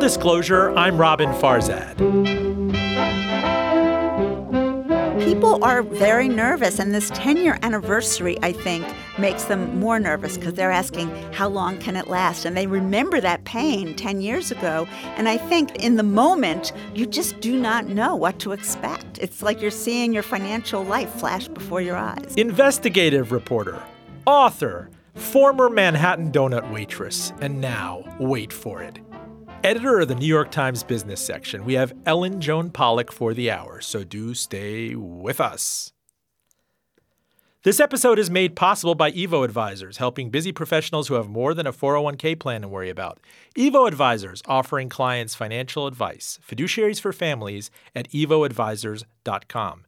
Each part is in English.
disclosure, I'm Robin Farzad. People are very nervous, and this 10 year anniversary, I think, makes them more nervous because they're asking, how long can it last? And they remember that pain 10 years ago. And I think in the moment, you just do not know what to expect. It's like you're seeing your financial life flash before your eyes. Investigative reporter, author, former Manhattan donut waitress, and now, wait for it, editor of the New York Times business section. We have Ellen Joan Pollock for the hour, so do stay with us. This episode is made possible by Evo Advisors, helping busy professionals who have more than a 401k plan to worry about. Evo Advisors offering clients financial advice, fiduciaries for families at evoadvisors.com.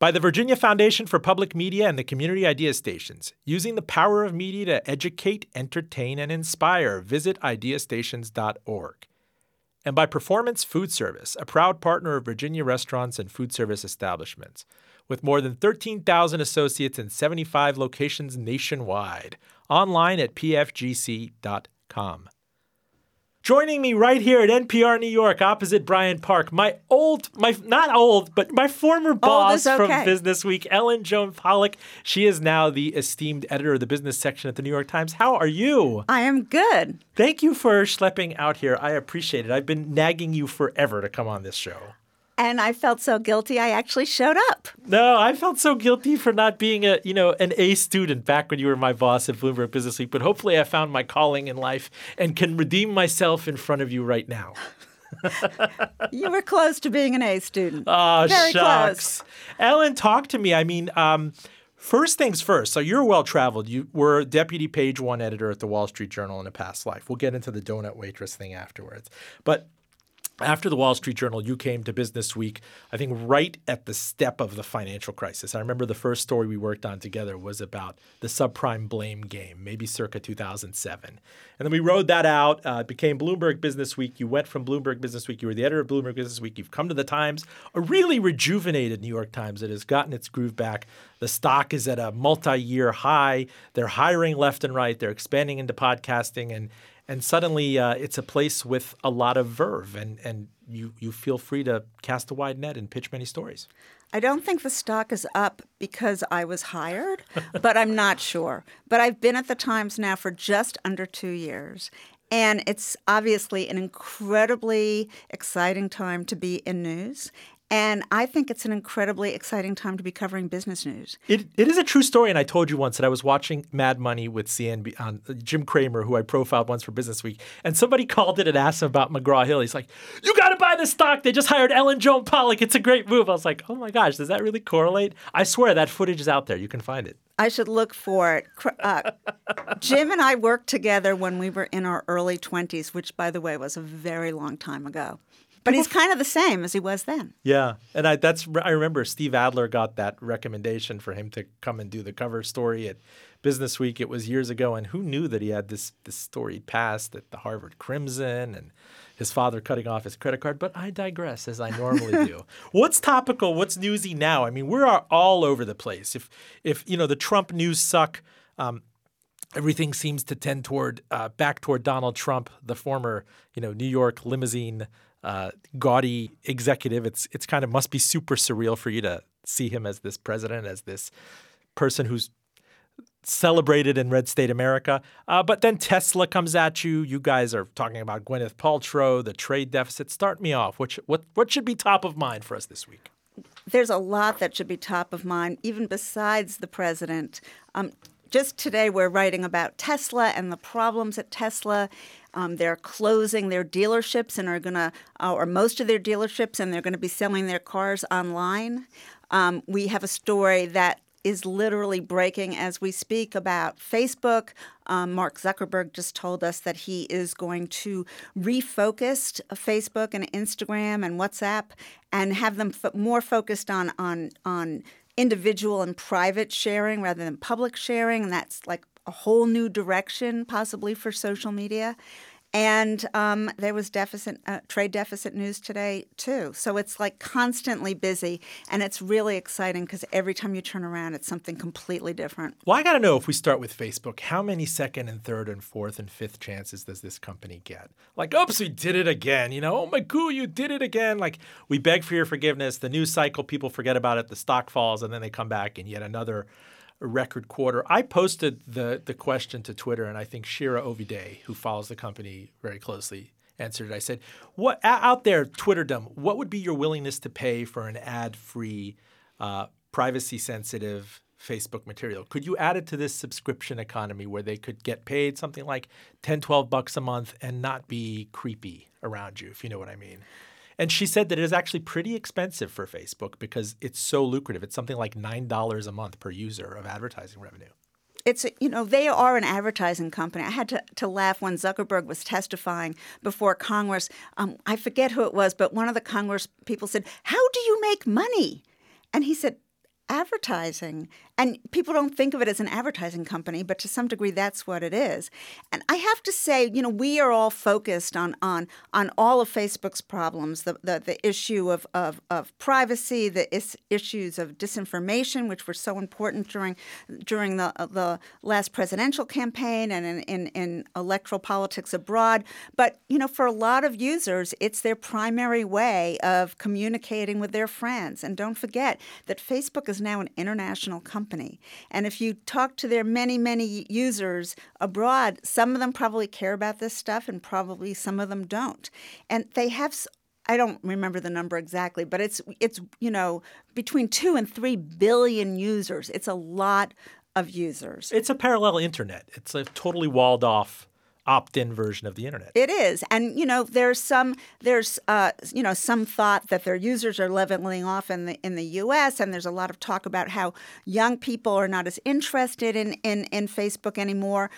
By the Virginia Foundation for Public Media and the Community Idea Stations, using the power of media to educate, entertain, and inspire. Visit ideastations.org. And by Performance Food Service, a proud partner of Virginia restaurants and food service establishments with more than 13,000 associates in 75 locations nationwide. Online at pfgc.com. Joining me right here at NPR New York, opposite Bryant Park, my old, my not old, but my former boss okay. from Business Week, Ellen Joan Pollock. She is now the esteemed editor of the business section at the New York Times. How are you? I am good. Thank you for schlepping out here. I appreciate it. I've been nagging you forever to come on this show. And I felt so guilty I actually showed up. No, I felt so guilty for not being a, you know, an A student back when you were my boss at Bloomberg Business Week, but hopefully I found my calling in life and can redeem myself in front of you right now. you were close to being an A student. Oh, Very shucks. close. Ellen, talk to me. I mean, um, First things first. So you're well traveled. You were deputy page one editor at the Wall Street Journal in a past life. We'll get into the donut waitress thing afterwards. But after the Wall Street Journal, you came to Business Week, I think right at the step of the financial crisis. I remember the first story we worked on together was about the subprime blame game, maybe circa 2007. And then we rode that out. Uh, it became Bloomberg Business Week. You went from Bloomberg Business Week. You were the editor of Bloomberg Business Week. You've come to the Times, a really rejuvenated New York Times that has gotten its groove back. The stock is at a multi year high. They're hiring left and right. They're expanding into podcasting. And and suddenly uh, it's a place with a lot of verve and, and you, you feel free to cast a wide net and pitch many stories I don't think the stock is up because I was hired, but I'm not sure. But I've been at the Times now for just under two years. And it's obviously an incredibly exciting time to be in news. And I think it's an incredibly exciting time to be covering business news. It, it is a true story, and I told you once that I was watching Mad Money with CNB on uh, Jim Cramer, who I profiled once for Business Week, and somebody called it and asked him about McGraw Hill. He's like, "You got to buy this stock. They just hired Ellen Joan Pollock. It's a great move." I was like, "Oh my gosh, does that really correlate?" I swear that footage is out there. You can find it. I should look for it. Uh, Jim and I worked together when we were in our early 20s, which, by the way, was a very long time ago. But he's kind of the same as he was then. Yeah, and I that's I remember Steve Adler got that recommendation for him to come and do the cover story at Business Week. It was years ago, and who knew that he had this this storied past at the Harvard Crimson and his father cutting off his credit card. But I digress, as I normally do. What's topical? What's newsy now? I mean, we're all over the place. If if you know the Trump news suck. Um, everything seems to tend toward uh, back toward Donald Trump, the former, you know, New York limousine uh, gaudy executive. It's it's kind of must be super surreal for you to see him as this president, as this person who's celebrated in red state America. Uh, but then Tesla comes at you. You guys are talking about Gwyneth Paltrow, the trade deficit. Start me off. What, what, what should be top of mind for us this week? There's a lot that should be top of mind, even besides the president. Um, just today, we're writing about Tesla and the problems at Tesla. Um, they're closing their dealerships and are going to, uh, or most of their dealerships, and they're going to be selling their cars online. Um, we have a story that is literally breaking as we speak about Facebook. Um, Mark Zuckerberg just told us that he is going to refocus Facebook and Instagram and WhatsApp and have them more focused on on on individual and private sharing rather than public sharing, and that's like a whole new direction possibly for social media. And um, there was deficit uh, trade deficit news today too. So it's like constantly busy, and it's really exciting because every time you turn around, it's something completely different. Well, I got to know if we start with Facebook, how many second and third and fourth and fifth chances does this company get? Like, oops, we did it again. You know, oh my goo, you did it again. Like, we beg for your forgiveness. The news cycle, people forget about it. The stock falls, and then they come back and yet another record quarter. I posted the the question to Twitter, and I think Shira Ovide, who follows the company very closely, answered it. I said, "What out there, Twitterdom? What would be your willingness to pay for an ad-free, uh, privacy-sensitive?" Facebook material. Could you add it to this subscription economy where they could get paid something like 10, 12 bucks a month and not be creepy around you, if you know what I mean? And she said that it is actually pretty expensive for Facebook because it's so lucrative. It's something like $9 a month per user of advertising revenue. It's, you know, they are an advertising company. I had to, to laugh when Zuckerberg was testifying before Congress. Um, I forget who it was, but one of the Congress people said, How do you make money? And he said, advertising. And people don't think of it as an advertising company, but to some degree that's what it is. And I have to say, you know, we are all focused on on on all of Facebook's problems, the the, the issue of, of, of privacy, the is, issues of disinformation, which were so important during during the uh, the last presidential campaign and in, in, in electoral politics abroad. But, you know, for a lot of users, it's their primary way of communicating with their friends. And don't forget that Facebook is now an international company. And if you talk to their many, many users abroad, some of them probably care about this stuff and probably some of them don't. And they have I don't remember the number exactly, but it's it's you know between 2 and 3 billion users. It's a lot of users. It's a parallel internet. It's a totally walled off opt-in version of the internet. It is, and you know, there's some there's uh, you know some thought that their users are leveling off in the in the U.S. and there's a lot of talk about how young people are not as interested in in, in Facebook anymore,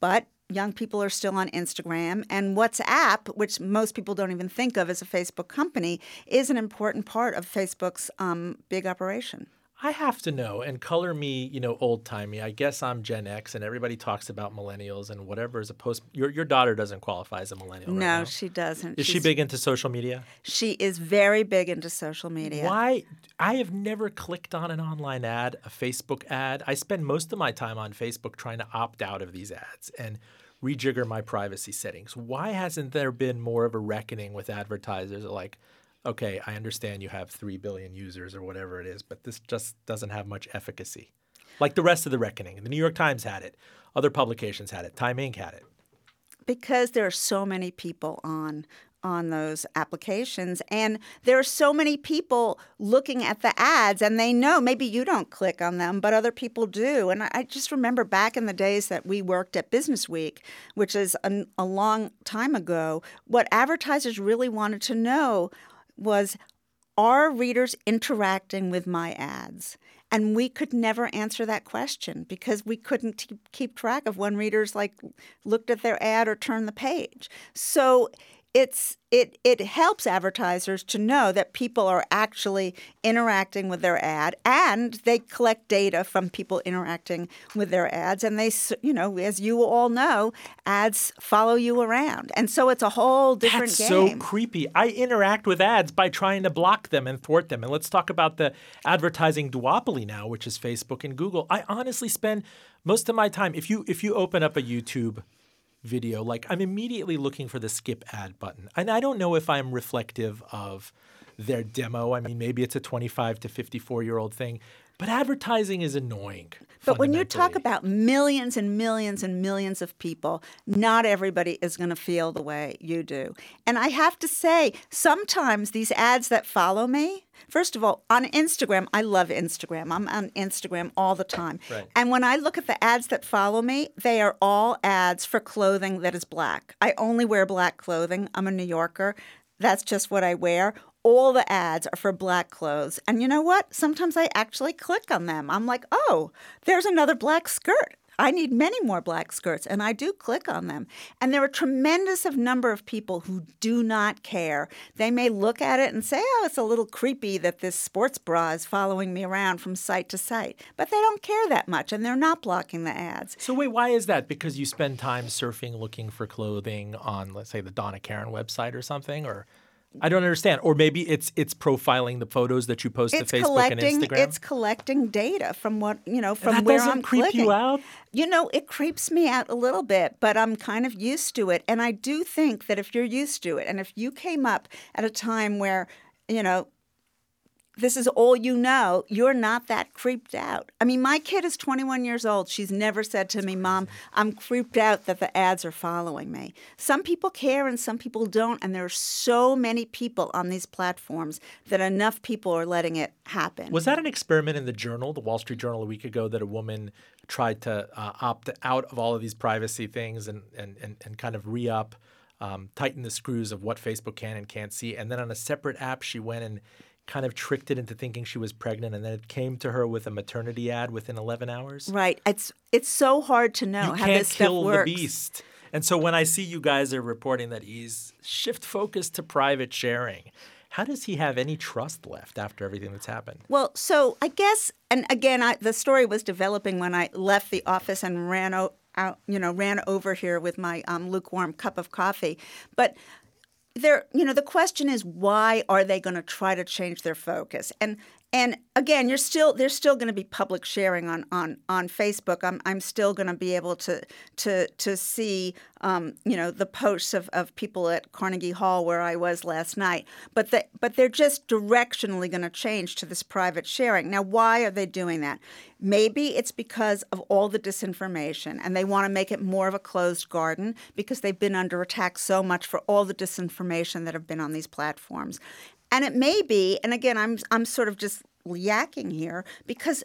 but young people are still on Instagram and WhatsApp, which most people don't even think of as a Facebook company, is an important part of Facebook's um, big operation. I have to know and color me, you know, old timey. I guess I'm Gen X, and everybody talks about millennials and whatever is a post. Your your daughter doesn't qualify as a millennial. No, right she doesn't. Is She's, she big into social media? She is very big into social media. Why? I have never clicked on an online ad, a Facebook ad. I spend most of my time on Facebook trying to opt out of these ads and rejigger my privacy settings. Why hasn't there been more of a reckoning with advertisers like? Okay, I understand you have 3 billion users or whatever it is, but this just doesn't have much efficacy. Like the rest of the reckoning. The New York Times had it, other publications had it, Time Inc. had it. Because there are so many people on on those applications and there are so many people looking at the ads and they know maybe you don't click on them but other people do and i just remember back in the days that we worked at business week which is a, a long time ago what advertisers really wanted to know was are readers interacting with my ads? And we could never answer that question because we couldn't keep track of when readers like looked at their ad or turned the page. So it's it it helps advertisers to know that people are actually interacting with their ad and they collect data from people interacting with their ads and they you know as you all know ads follow you around and so it's a whole different That's game. so creepy. I interact with ads by trying to block them and thwart them. And let's talk about the advertising duopoly now, which is Facebook and Google. I honestly spend most of my time if you if you open up a YouTube video, like I'm immediately looking for the skip ad button. And I don't know if I'm reflective of their demo. I mean, maybe it's a 25 to 54 year old thing, but advertising is annoying. But when you talk about millions and millions and millions of people, not everybody is going to feel the way you do. And I have to say, sometimes these ads that follow me, first of all, on Instagram, I love Instagram. I'm on Instagram all the time. Right. And when I look at the ads that follow me, they are all ads for clothing that is black. I only wear black clothing. I'm a New Yorker. That's just what I wear all the ads are for black clothes. And you know what? Sometimes I actually click on them. I'm like, oh, there's another black skirt. I need many more black skirts. And I do click on them. And there are a tremendous number of people who do not care. They may look at it and say, oh, it's a little creepy that this sports bra is following me around from site to site. But they don't care that much and they're not blocking the ads. So wait, why is that? Because you spend time surfing looking for clothing on, let's say, the Donna Karan website or something, or I don't understand. Or maybe it's it's profiling the photos that you post it's to Facebook collecting, and Instagram. It's collecting data from what you know from that where doesn't I'm creep clicking. you out? You know, it creeps me out a little bit, but I'm kind of used to it. And I do think that if you're used to it, and if you came up at a time where you know this is all you know, you're not that creeped out. I mean, my kid is 21 years old. She's never said to me, Mom, I'm creeped out that the ads are following me. Some people care and some people don't. And there are so many people on these platforms that enough people are letting it happen. Was that an experiment in the Journal, the Wall Street Journal, a week ago, that a woman tried to uh, opt out of all of these privacy things and, and, and, and kind of re up, um, tighten the screws of what Facebook can and can't see? And then on a separate app, she went and kind of tricked it into thinking she was pregnant and then it came to her with a maternity ad within 11 hours. Right. It's it's so hard to know you how this kill stuff works. the beast. And so when i see you guys are reporting that he's shift focus to private sharing how does he have any trust left after everything that's happened? Well so i guess and again I, the story was developing when i left the office and ran out you know ran over here with my um, lukewarm cup of coffee. But there you know the question is why are they going to try to change their focus? And and again you're still there's still going to be public sharing on on on facebook. I'm, I'm still going to be able to to to see um, you know the posts of, of people at carnegie hall where i was last night. But but they're just directionally going to change to this private sharing. Now why are they doing that? Maybe it's because of all the disinformation and they want to make it more of a closed garden because they've been under attack so much for all the disinformation that have been on these platforms and it may be, and again, I'm I'm sort of just yakking here because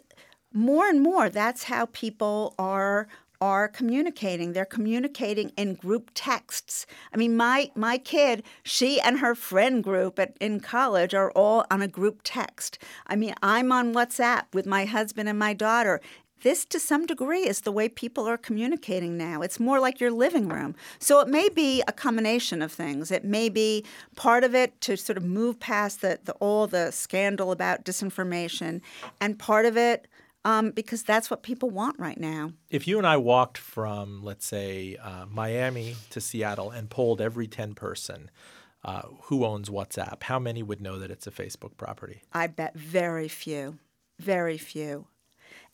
more and more that's how people are are communicating. They're communicating in group texts. I mean, my my kid, she and her friend group at, in college are all on a group text. I mean, I'm on WhatsApp with my husband and my daughter, this to some degree is the way people are communicating now. It's more like your living room. So it may be a combination of things. It may be part of it to sort of move past the, the all the scandal about disinformation, and part of it um, because that's what people want right now. If you and I walked from, let's say, uh, Miami to Seattle and polled every 10 person uh, who owns WhatsApp, how many would know that it's a Facebook property? I bet very few. Very few.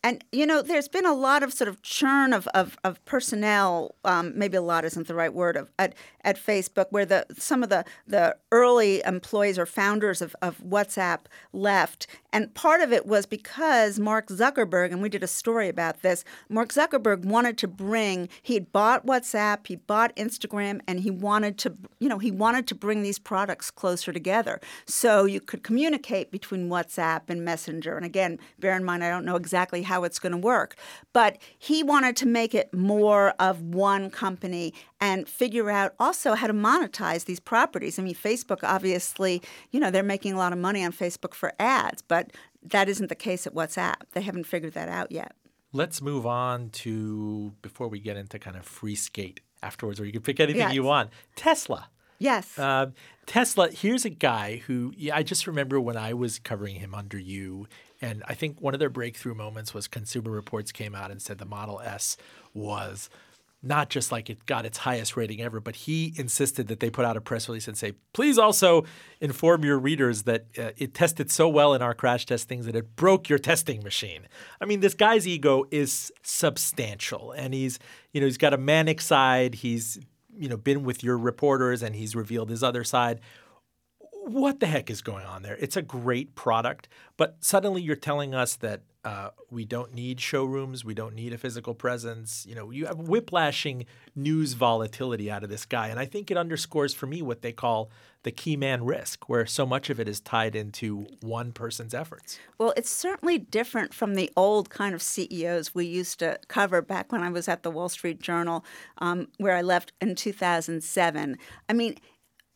And you know, there's been a lot of sort of churn of of, of personnel. Um, maybe a lot isn't the right word of at, at Facebook, where the some of the the early employees or founders of, of WhatsApp left, and part of it was because Mark Zuckerberg, and we did a story about this. Mark Zuckerberg wanted to bring. He had bought WhatsApp, he bought Instagram, and he wanted to you know he wanted to bring these products closer together so you could communicate between WhatsApp and Messenger. And again, bear in mind, I don't know exactly how how it's going to work. But he wanted to make it more of one company and figure out also how to monetize these properties. I mean, Facebook obviously, you know, they're making a lot of money on Facebook for ads, but that isn't the case at WhatsApp. They haven't figured that out yet. Let's move on to before we get into kind of free skate afterwards, where you can pick anything Yes. you want. Tesla. Yes. Uh, Tesla, here's a guy who yeah, I just remember when I was covering him under you. And I think one of their breakthrough moments was Consumer Reports came out and said the Model S was not just like it got its highest rating ever, but he insisted that they put out a press release and say, please also inform your readers that uh, it tested so well in our crash test things that it broke your testing machine. I mean, this guy's ego is substantial and he's, you know, he's got a manic side. He's, you know, been with your reporters and he's revealed his other side what the heck is going on there? It's a great product, but suddenly you're telling us that uh, we don't need showrooms, we don't need a physical presence. You know, you have whiplashing news volatility out of this guy, and I think it underscores for me what they call the key man risk, where so much of it is tied into one person's efforts. Well, it's certainly different from the old kind of CEOs we used to cover back when I was at the Wall Street Journal, um, where I left in 2007. I mean,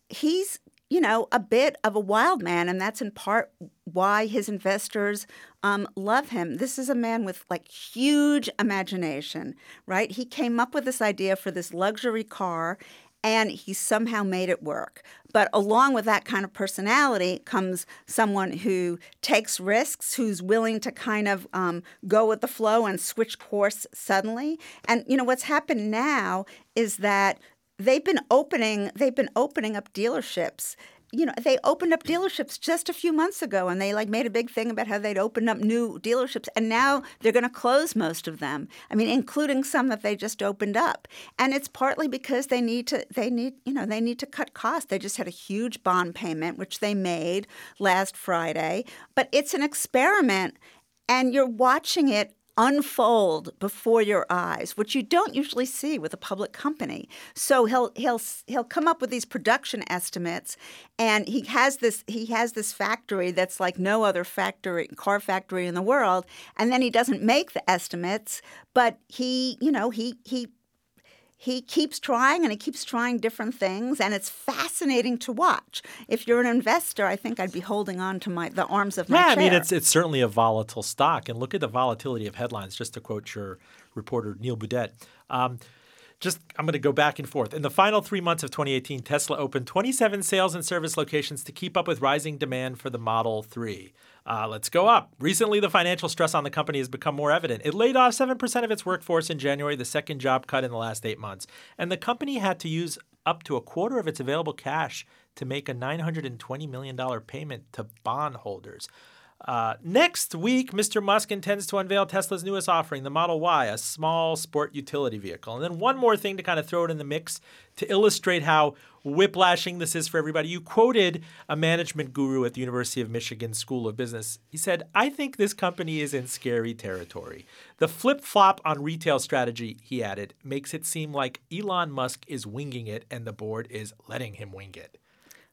he's you know, a bit of a wild man, and that's in part why his investors um, love him. This is a man with like huge imagination, right? He came up with this idea for this luxury car, and he somehow made it work. But along with that kind of personality comes someone who takes risks, who's willing to kind of um, go with the flow and switch course suddenly. And you know what's happened now is that they've been opening they've been opening up dealerships. You know they opened up dealerships just a few months ago and they like made a big thing about how they'd opened up new dealerships and now they're going to close most of them. I mean including some that they just opened up. And it's partly because they need to they need you know they need to cut costs. They just had a huge bond payment which they made last friday. But it's an experiment and you're watching it unfold before your eyes, which you don't usually see with a public company. So he'll he'll he'll come up with these production estimates, and he has this he has this factory that's like no other factory car factory in the world, and then he doesn't make the estimates, but he you know he he he keeps trying and he keeps trying different things and it's fascinating to watch if you're an investor i think i'd be holding on to my the arms of my yeah, chair. i mean it's it's certainly a volatile stock and look at the volatility of headlines just to quote your reporter Neal Boudette um, just I'm going to go back and forth. In the final three months of 2018, Tesla opened 27 sales and service locations to keep up with rising demand for the Model 3. Uh, let's go up. Recently, the financial stress on the company has become more evident. It laid off 7% of its workforce in January, the second job cut in the last eight months. And the company had to use up to a quarter of its available cash to make a $920 million payment to bondholders. Uh, next week, Mr. Musk intends to unveil Tesla's newest offering, the Model Y, a small sport utility vehicle. And then one more thing to kind of throw it in the mix to illustrate how whiplashing this is for everybody. You quoted a management guru at the University of Michigan School of Business. He said, I think this company is in scary territory. The flip flop on retail strategy, he added, makes it seem like Elon Musk is winging it and the board is letting him wing it.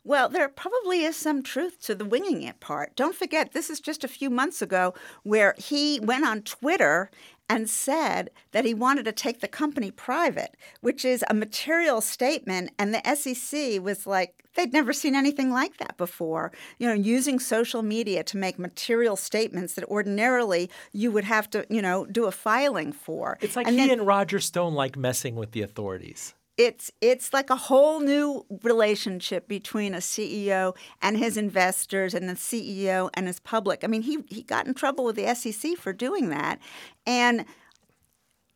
Well, there probably is some truth to the winging it part. Don't forget, this is just a few months ago where he went on Twitter and said that he wanted to take the company private, which is a material statement. And the SEC was like, they'd never seen anything like that before. You know, using social media to make material statements that ordinarily you would have to, you know, do a filing for. It's like and he then, and Roger Stone like messing with the authorities it's it's like a whole new relationship between a CEO and his investors and the CEO and his public. I mean, he he got in trouble with the SEC for doing that. And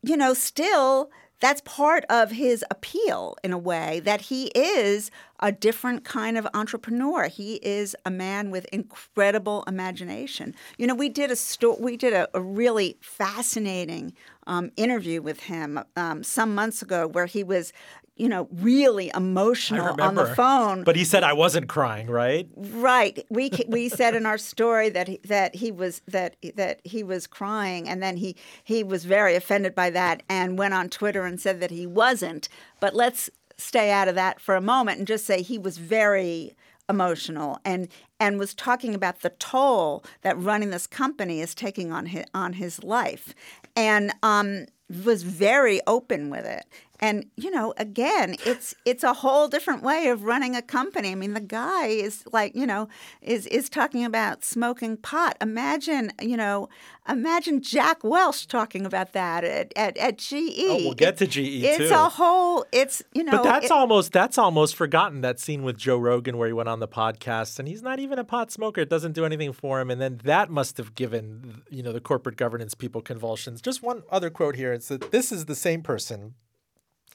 you know, still that's part of his appeal in a way that he is a different kind of entrepreneur. He is a man with incredible imagination. You know, we did a sto- we did a, a really fascinating um, interview with him um, some months ago where he was you know, really emotional on the phone. But he said I wasn't crying, right? Right. We we said in our story that he, that he was that that he was crying, and then he he was very offended by that and went on Twitter and said that he wasn't. But let's stay out of that for a moment and just say he was very emotional and and was talking about the toll that running this company is taking on his on his life and um, was very open with it and you know again it's it's a whole different way of running a company. I mean the guy is like you know is is talking about smoking pot. Imagine you know imagine jack welch talking about that at, at, at ge oh, we'll get to ge it's too. a whole it's you know but that's it, almost that's almost forgotten that scene with joe rogan where he went on the podcast and he's not even a pot smoker. It doesn't do anything for him. And then that must have given you know the corporate governance people convulsions. Just one other quote here. It's that this is the same person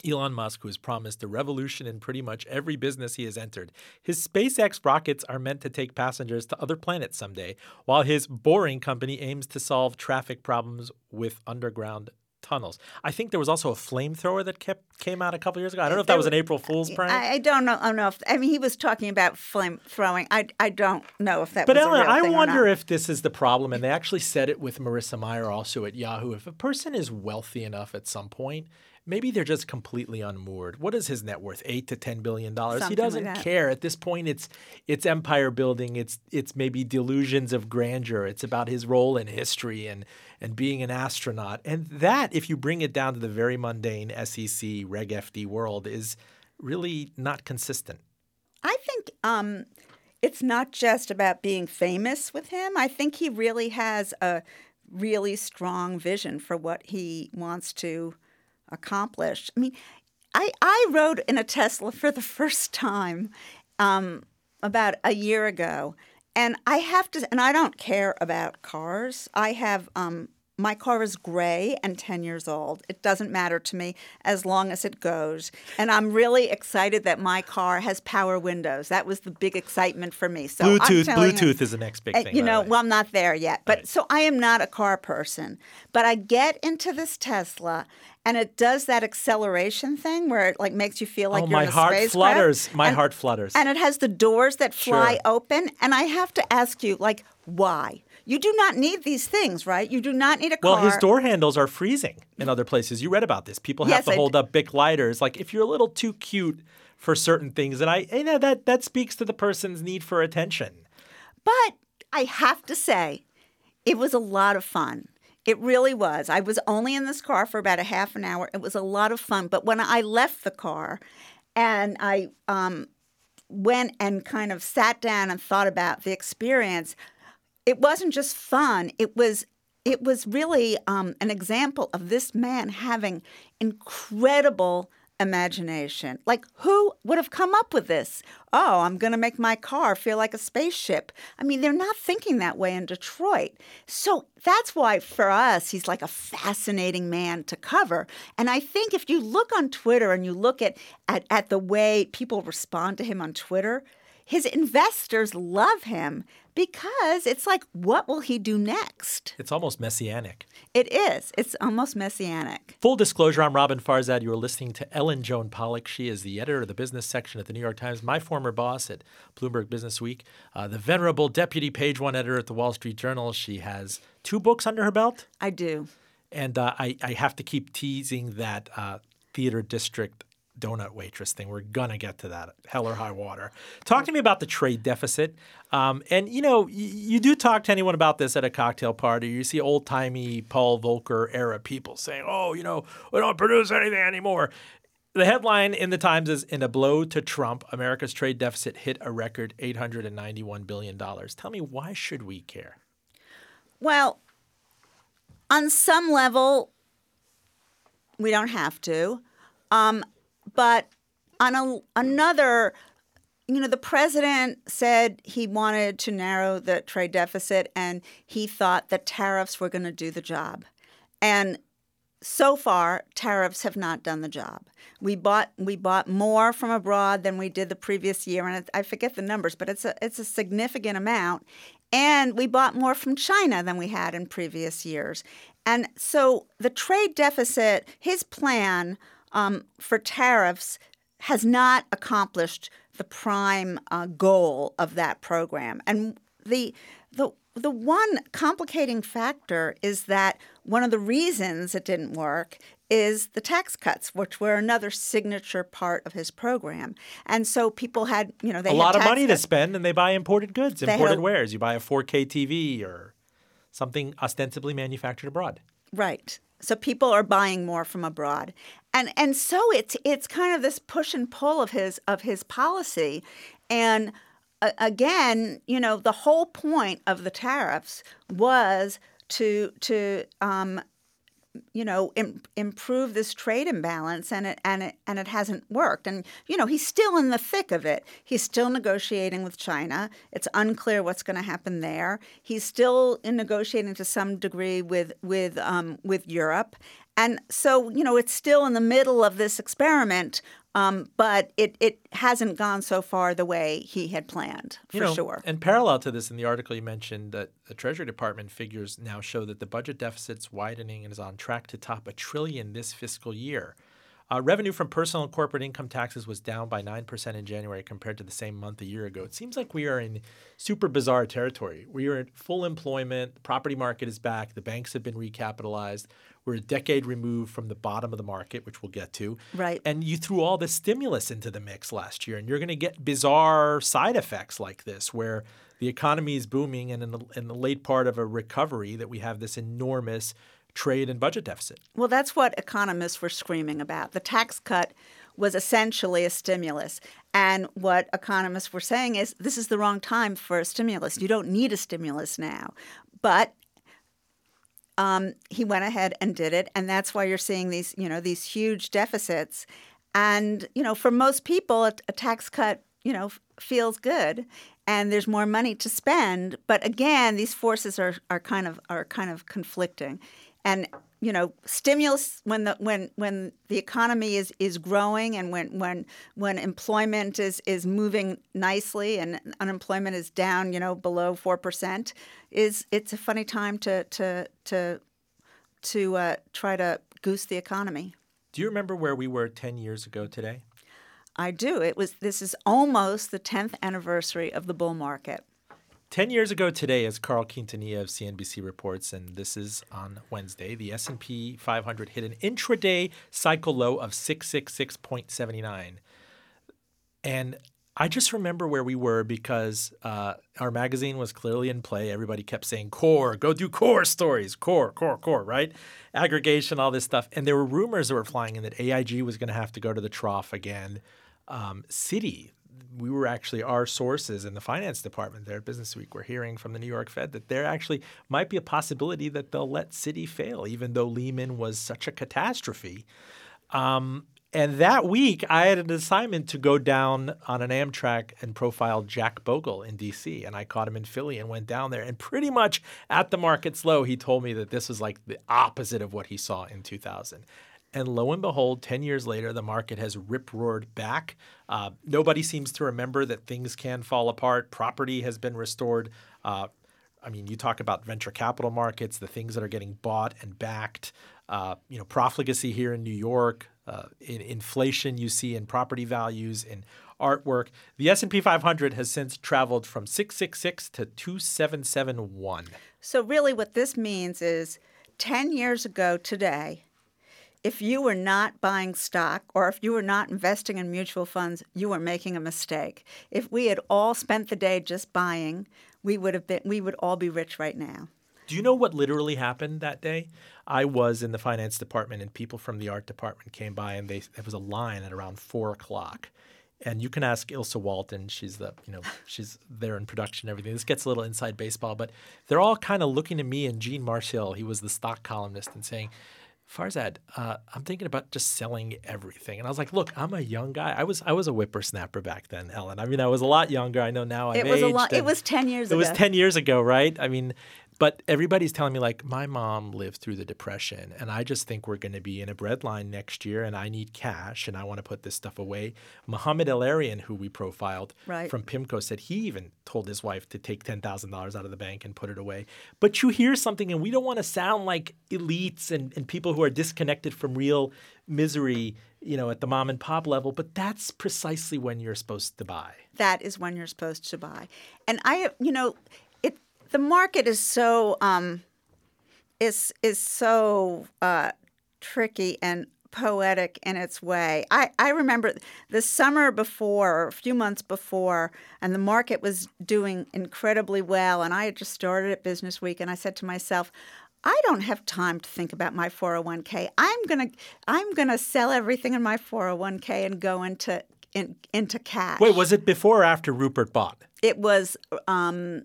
Elon Musk, who has promised a revolution in pretty much every business he has entered. His SpaceX rockets are meant to take passengers to other planets someday, while his boring company aims to solve traffic problems with underground tunnels. I think there was also a flamethrower that kept came out a couple years ago. I don't know if that was an April Fool's prank. I, I don't know. I don't know if I mean he was talking about flame throwing. I, I don't know if that. But was Ellen, I wonder if this is the problem, and they actually said it with Marissa Mayer also at Yahoo. If a person is wealthy enough at some point maybe they're just completely unmoored. What is his net worth? Eight to ten billion dollars. He doesn't like care at this point. It's it's empire building. It's it's maybe delusions of grandeur. It's about his role in history and and being an astronaut. And that, if you bring it down to the very mundane SEC Reg FD world, is really not consistent. I think think um, it's not just about being famous with him. I think he really has a really strong vision for what he wants to accomplish. I mean, I, I rode in a Tesla for the first time um, about a year ago. And I have to, and I don't care about cars. I have um, my car is gray and 10 years old. It doesn't matter to me as long as it goes. And I'm really excited that my car has power windows. That was the big excitement for me. So Bluetooth, Bluetooth you, is the next big thing. You know, well, I'm not there yet. But right. so I am not a car person. But I get into this Tesla and it does that acceleration thing where it like makes you feel like oh, you're my in a heart spacecraft. flutters. My and, heart flutters. And it has the doors that fly sure. open. And I have to ask you, like, why? You do not need these things, right? You do not need a car. Well, his door handles are freezing in other places. You read about this. People have Yes, to I hold d- up Bic lighters. Like if you're a little too cute for certain things, and I, you know, that that speaks to the person's need for attention. But I have to say, it was a lot of fun. It really was. I was only in this car for about a half an hour. It was a lot of fun. But when I left the car and I um, went and kind of sat down and thought about the experience, it wasn't just fun. It was it was really um, an example of this man having incredible imagination. Like, who would have come up with this? Oh, I'm going to make my car feel like a spaceship. I mean, they're not thinking that way in Detroit. So that's why, for us, he's like a fascinating man to cover. And I think if you look on Twitter and you look at, at, at the way people respond to him on Twitter, his investors love him because it's like, what will he do next? It's almost messianic. It is. It's almost messianic. Full disclosure, I'm Robin Farzad. You are listening to Ellen Joan Pollock. She is the editor of the business section at the New York Times, my former boss at Bloomberg Business Week, uh, the venerable deputy page one editor at the Wall Street Journal. She has two books under her belt. I do. And uh, I, I have to keep teasing that uh, theater district donut waitress thing. We're gonna get to that, hell or high water. Talk to me about the trade deficit. Um, and you know, y- you do talk to anyone about this at a cocktail party. You see old timey Paul Volcker era people saying, "Oh, you know, we don't produce anything anymore." The headline in the Times is In a blow to Trump, America's trade deficit hit a record $891 billion. Tell me, why should we care? Well, on some level, we don't have to. Um, but on a, another, you know, the president said he wanted to narrow the trade deficit and he thought that tariffs were going to do the job. And so far, tariffs have not done the job. We bought we bought more from abroad than we did the previous year, and I forget the numbers, but it's a it's a significant amount. And we bought more from China than we had in previous years. And so the trade deficit, his plan um, for tariffs has not accomplished the prime uh, goal of that program. And the the the one complicating factor is that one of the reasons it didn't work is the tax cuts, which were another signature part of his program. And so people had, you know, they had a lot of money to spend, and they buy imported goods, They imported a- wares. You buy a 4K TV or something ostensibly manufactured abroad. Right. So people are buying more from abroad. And and so it's it's kind of this push and pull of his of his policy. And uh, again, you know, the whole point of the tariffs was to to um, you know Im- improve this trade imbalance and it and it and it hasn't worked. And you know he's still in the thick of it. He's still negotiating with China. It's unclear what's going to happen there. He's still in negotiating to some degree with with um, with Europe. And so you know it's still in the middle of this experiment um, but it, it hasn't gone so far the way he had planned for you know, sure And parallel to this, in the article you mentioned, that the Treasury Department figures now show that the budget deficit's widening and is on track to top a trillion this fiscal year. Uh, revenue from personal and corporate income taxes was down by 9% in January compared to the same month a year ago. It seems like we are in super bizarre territory. We are in full employment, the property market is back, the banks have been recapitalized. We're a decade removed from the bottom of the market, which we'll get to. Right. And you threw all this stimulus into the mix last year, and you're going to get bizarre side effects like this, where the economy is booming, and in the, in the late part of a recovery, that we have this enormous trade and budget deficit. Well, that's what economists were screaming about. The tax cut was essentially a stimulus. And what economists were saying is this is the wrong time for a stimulus. You don't need a stimulus now. But um, he went ahead and did it, and that's why you're seeing these, you know, these huge deficits. And you know, for most people, a, a tax cut, you know, f- feels good, and there's more money to spend. But again, these forces are are kind of are kind of conflicting, and you know, stimulus when the when when the economy is is growing and when when when employment is is moving nicely and unemployment is down, you know, below four percent, is it's a funny time to to to to uh, try to goose the economy. Do you remember where we were 10 years ago today? I do. It was this is almost the 10th anniversary of the bull market. 10 years ago today, as Carl Quintanilla of CNBC reports, and this is on Wednesday, the S&P 500 hit an intraday cycle low of 666.79. And I just remember where we were because uh, our magazine was clearly in play. Everybody kept saying core, go do core stories, core, core, core, right? Aggregation, all this stuff. And there were rumors that were flying in that AIG was going to have to go to the trough again. Um, Citi, we were actually our sources in the finance department there at Business Week. We're hearing from the New York Fed that there actually might be a possibility that they'll let Citi fail, even though Lehman was such a catastrophe. Um, and that week, I had an assignment to go down on an Amtrak and profile Jack Bogle in DC. And I caught him in Philly and went down there. And pretty much at the market's low, he told me that this was like the opposite of what he saw in 2000. And lo and behold, 10 years later, the market has rip roared back. Uh, nobody seems to remember that things can fall apart. Property has been restored. Uh, I mean, you talk about venture capital markets, the things that are getting bought and backed. Uh, you know, profligacy here in New York, uh, in inflation you see in property values, in artwork. The S&P 500 has since traveled from 666 to 2771. So really what this means is 10 years ago today, if you were not buying stock or if you were not investing in mutual funds, you were making a mistake. If we had all spent the day just buying, we would have been we would all be rich right now. Do you know what literally happened that day? I was in the finance department, and people from the art department came by, and they there was a line at around four o'clock. And you can ask Ilsa Walton. She's the you know she's there in production. Everything. This gets a little inside baseball, but they're all kind of looking at me and Gene Marcial. He was the stock columnist, and saying, Farzad, uh, I'm thinking about just selling everything. And I was like, look, I'm a young guy. I was I was a whippersnapper back then, Ellen. I mean, I was a lot younger. I know now I've It was a lot. It was 10 years it ago. It was 10 years ago, right? I mean, but everybody's telling me like my mom lived through the depression and I just think we're going to be in a breadline next year and I need cash and I want to put this stuff away. Mohamed El-Erian, who we profiled Right. from PIMCO said he even told his wife to take $10,000 out of the bank and put it away. But you hear something and we don't want to sound like elites and, and people who are disconnected from real misery, you know, at the mom and pop level, but that's precisely when you're supposed to buy. that is when you're supposed to buy. And I, you know, the market is so um, is is so uh, tricky and poetic in its way. I, I remember the summer before, or a few months before, and the market was doing incredibly well. And I had just started at Business Week, and I said to myself, I don't have time to think about my 401k. I'm gonna I'm gonna sell everything in my 401k and go into in, into cash. Wait, was it before or after Rupert bought? It was um,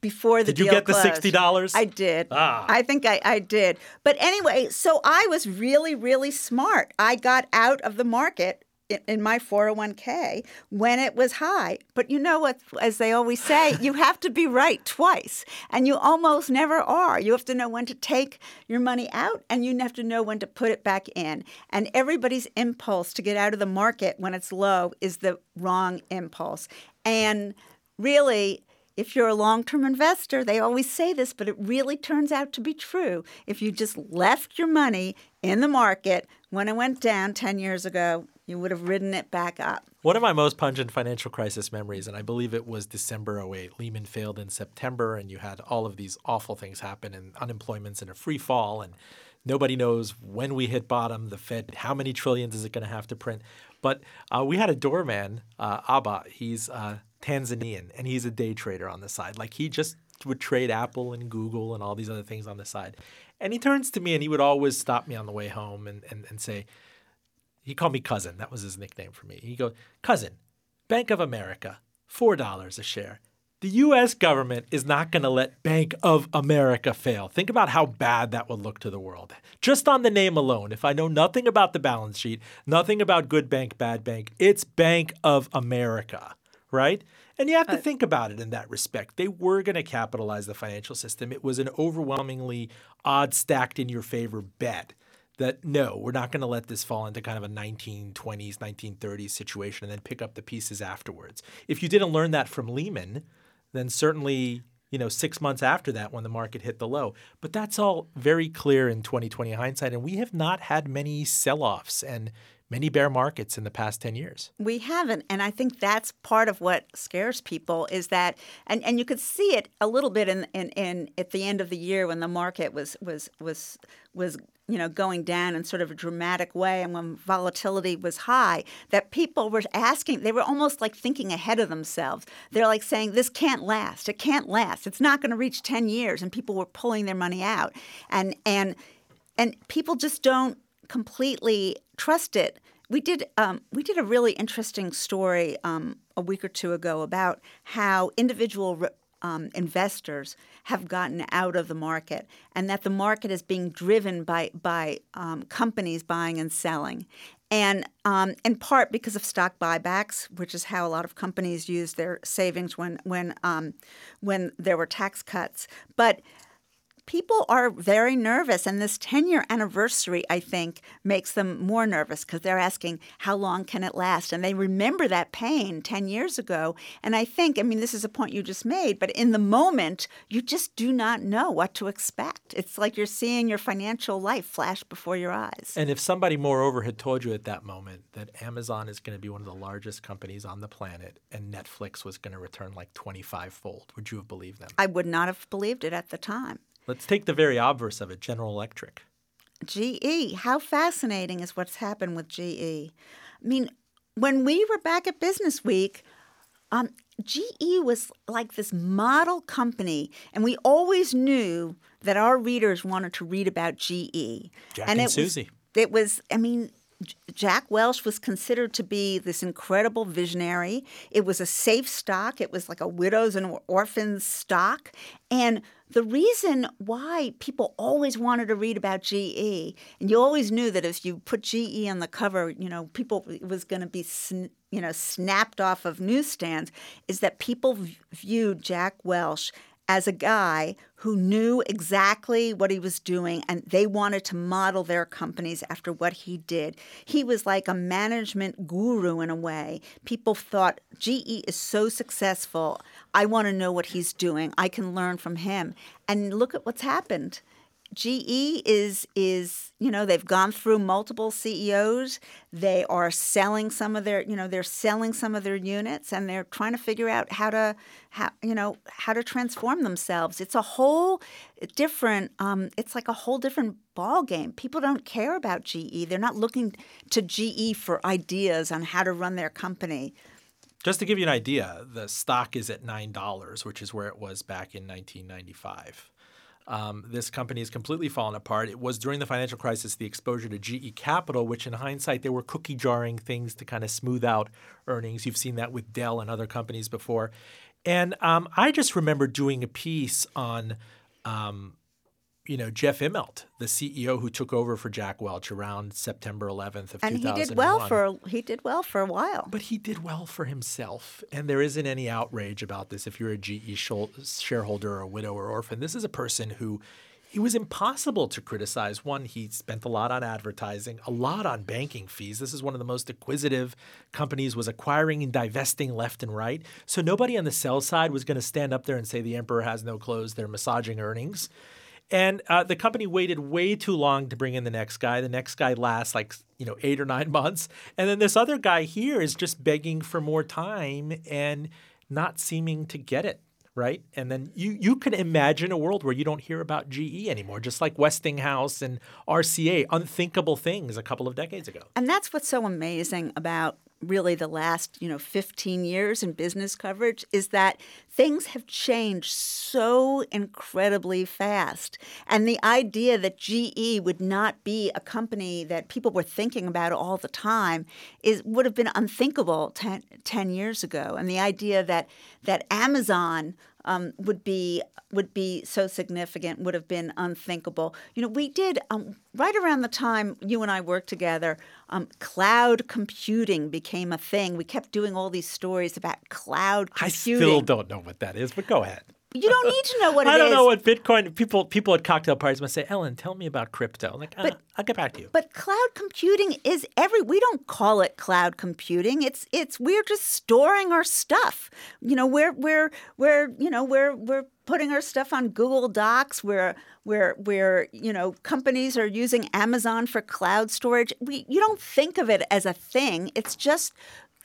before the Did you get the closed. $60? I did. Ah. I think I, I did. But anyway, so I was really, really smart. I got out of the market in, in my 401k when it was high. But you know what, as they always say, you have to be right twice. And you almost never are. You have to know when to take your money out and you have to know when to put it back in. And everybody's impulse to get out of the market when it's low is the wrong impulse. And really, if you're a long term investor, they always say this, but it really turns out to be true. If you just left your money in the market when it went down 10 years ago, you would have ridden it back up. One of my most pungent financial crisis memories, and I believe it was December 08. Lehman failed in September, and you had all of these awful things happen, and unemployment's in a free fall, and nobody knows when we hit bottom. The Fed, how many trillions is it going to have to print? But uh, we had a doorman, uh, Abba. He's uh, Tanzanian, and he's a day trader on the side. Like he just would trade Apple and Google and all these other things on the side. And he turns to me, and he would always stop me on the way home and, and, and say, He called me cousin. That was his nickname for me. He goes, Cousin, Bank of America, $4 a share. The US government is not going to let Bank of America fail. Think about how bad that would look to the world. Just on the name alone, if I know nothing about the balance sheet, nothing about good bank, bad bank, it's Bank of America, right? And you have to think about it in that respect. They were going to capitalize the financial system. It was an overwhelmingly odd stacked in your favor bet that no, we're not going to let this fall into kind of a 1920s, 1930s situation and then pick up the pieces afterwards. If you didn't learn that from Lehman, then certainly you know six months after that when the market hit the low. But that's all very clear in 2020 hindsight, and we have not had many sell-offs and many bear markets in the past 10 years. We haven't. And I think that's part of what scares people is that and, and you could see it a little bit in, in, in at the end of the year when the market was was was was you know going down in sort of a dramatic way and when volatility was high that people were asking they were almost like thinking ahead of themselves they're like saying this can't last it can't last it's not going to reach 10 years and people were pulling their money out and and and people just don't completely trust it we did um, we did a really interesting story um, a week or two ago about how individual re- um, investors have gotten out of the market, and that the market is being driven by by um, companies buying and selling, and um, in part because of stock buybacks, which is how a lot of companies used their savings when when um, when there were tax cuts, but people are very nervous and this 10 year anniversary i think makes them more nervous because they're asking how long can it last? And they remember that pain 10 years ago. And i think i mean this is a point you just made but in the moment you just do not know what to expect. It's like you're seeing your financial life flash before your eyes. And if somebody moreover had told you at that moment that amazon is going to be one of the largest companies on the planet and netflix was going to return like 25 fold would you have believed them? I would not have believed it at the time Let's take the very obverse of it General Electric. GE. How fascinating is what's happened with GE? I mean, when we were back at Business Week, um, GE was like this model company, and we always knew that our readers wanted to read about GE. Jack and, and it Suzy. Was, it was, I mean, Jack Welch was considered to be this incredible visionary. It was a safe stock. It was like a widows and orphans stock. And the reason why people always wanted to read about GE, and you always knew that if you put GE on the cover, you know, people was going to be, you know, snapped off of newsstands, is that people viewed Jack Welch as a guy who knew exactly what he was doing and they wanted to model their companies after what he did. He was like a management guru in a way. People thought GE is so successful. I want to know what he's doing. I can learn from him. And look at what's happened. GE is is you know they've gone through multiple CEOs. They are selling some of their you know they're selling some of their units and they're trying to figure out how to how you know how to transform themselves. It's a whole different. Um, it's like a whole different ball game. People don't care about GE. They're not looking to GE for ideas on how to run their company. Just to give you an idea, the stock is at nine dollars, which is where it was back in 1995. Um, this company has completely fallen apart. It was during the financial crisis the exposure to GE Capital, which in hindsight they were cookie jarring things to kind of smooth out earnings. You've seen that with Dell and other companies before. And um, I just remember doing a piece on um, you know Jeff Immelt, the CEO who took over for Jack Welch around September 11th of and 2001. And he did well for he did well for a while. But he did well for himself, and there isn't any outrage about this. If you're a GE shareholder or a widow or orphan, this is a person who it was impossible to criticize. One, he spent a lot on advertising, a lot on banking fees. This is one of the most acquisitive companies, was acquiring and divesting left and right. So nobody on the sell side was going to stand up there and say the emperor has no clothes, they're massaging earnings. And uh, the company waited way too long to bring in the next guy. The next guy lasts like you know eight or nine months, and then this other guy here is just begging for more time and not seeming to get it right. And then you you can imagine a world where you don't hear about GE anymore, just like Westinghouse and RCA, unthinkable things a couple of decades ago. And that's what's so amazing about really the last you know 15 years in business coverage is that things have changed so incredibly fast. And the idea that GE would not be a company that people were thinking about all the time is would have been unthinkable 10, 10 years ago. And the idea that that Amazon um, would be would be so significant would have been unthinkable. You know, we did um, right around the time you and I worked together. Um, cloud computing became a thing. We kept doing all these stories about cloud computing. I still don't know what that is, but go ahead. You don't need to know what it I don't is. know what Bitcoin. People people at cocktail parties must say, Ellen, tell me about crypto. I'm like, uh, But- I'll get back to you. But cloud computing is every we don't call it cloud computing. It's it's we're just storing our stuff. You know, we're we're we're you know, we're we're putting our stuff on Google Docs. We're we're we're you know, companies are using Amazon for cloud storage. We you don't think of it as a thing. It's just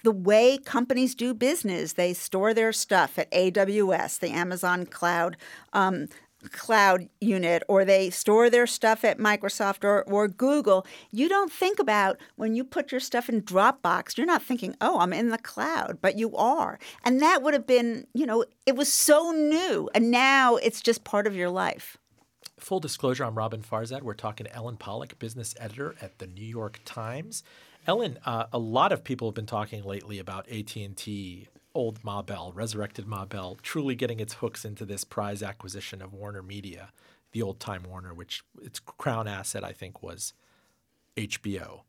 the way companies do business. They store their stuff at AWS, the Amazon Cloud um, cloud unit, or they store their stuff at Microsoft or, or Google. You don't think about when you put your stuff in Dropbox, you're not thinking, oh, I'm in the cloud, but you are. And that would have been, you know, it was so new. And now it's just part of your life. Full disclosure, I'm Roben Farzad. We're talking to Ellen Pollock, business editor at the New York Times. Ellen, uh, a lot of people have been talking lately about AT&T, old Ma Bell, resurrected Ma Bell, truly getting its hooks into this prize acquisition of Warner Media, the old time Warner, which its crown asset, I think, was HBO.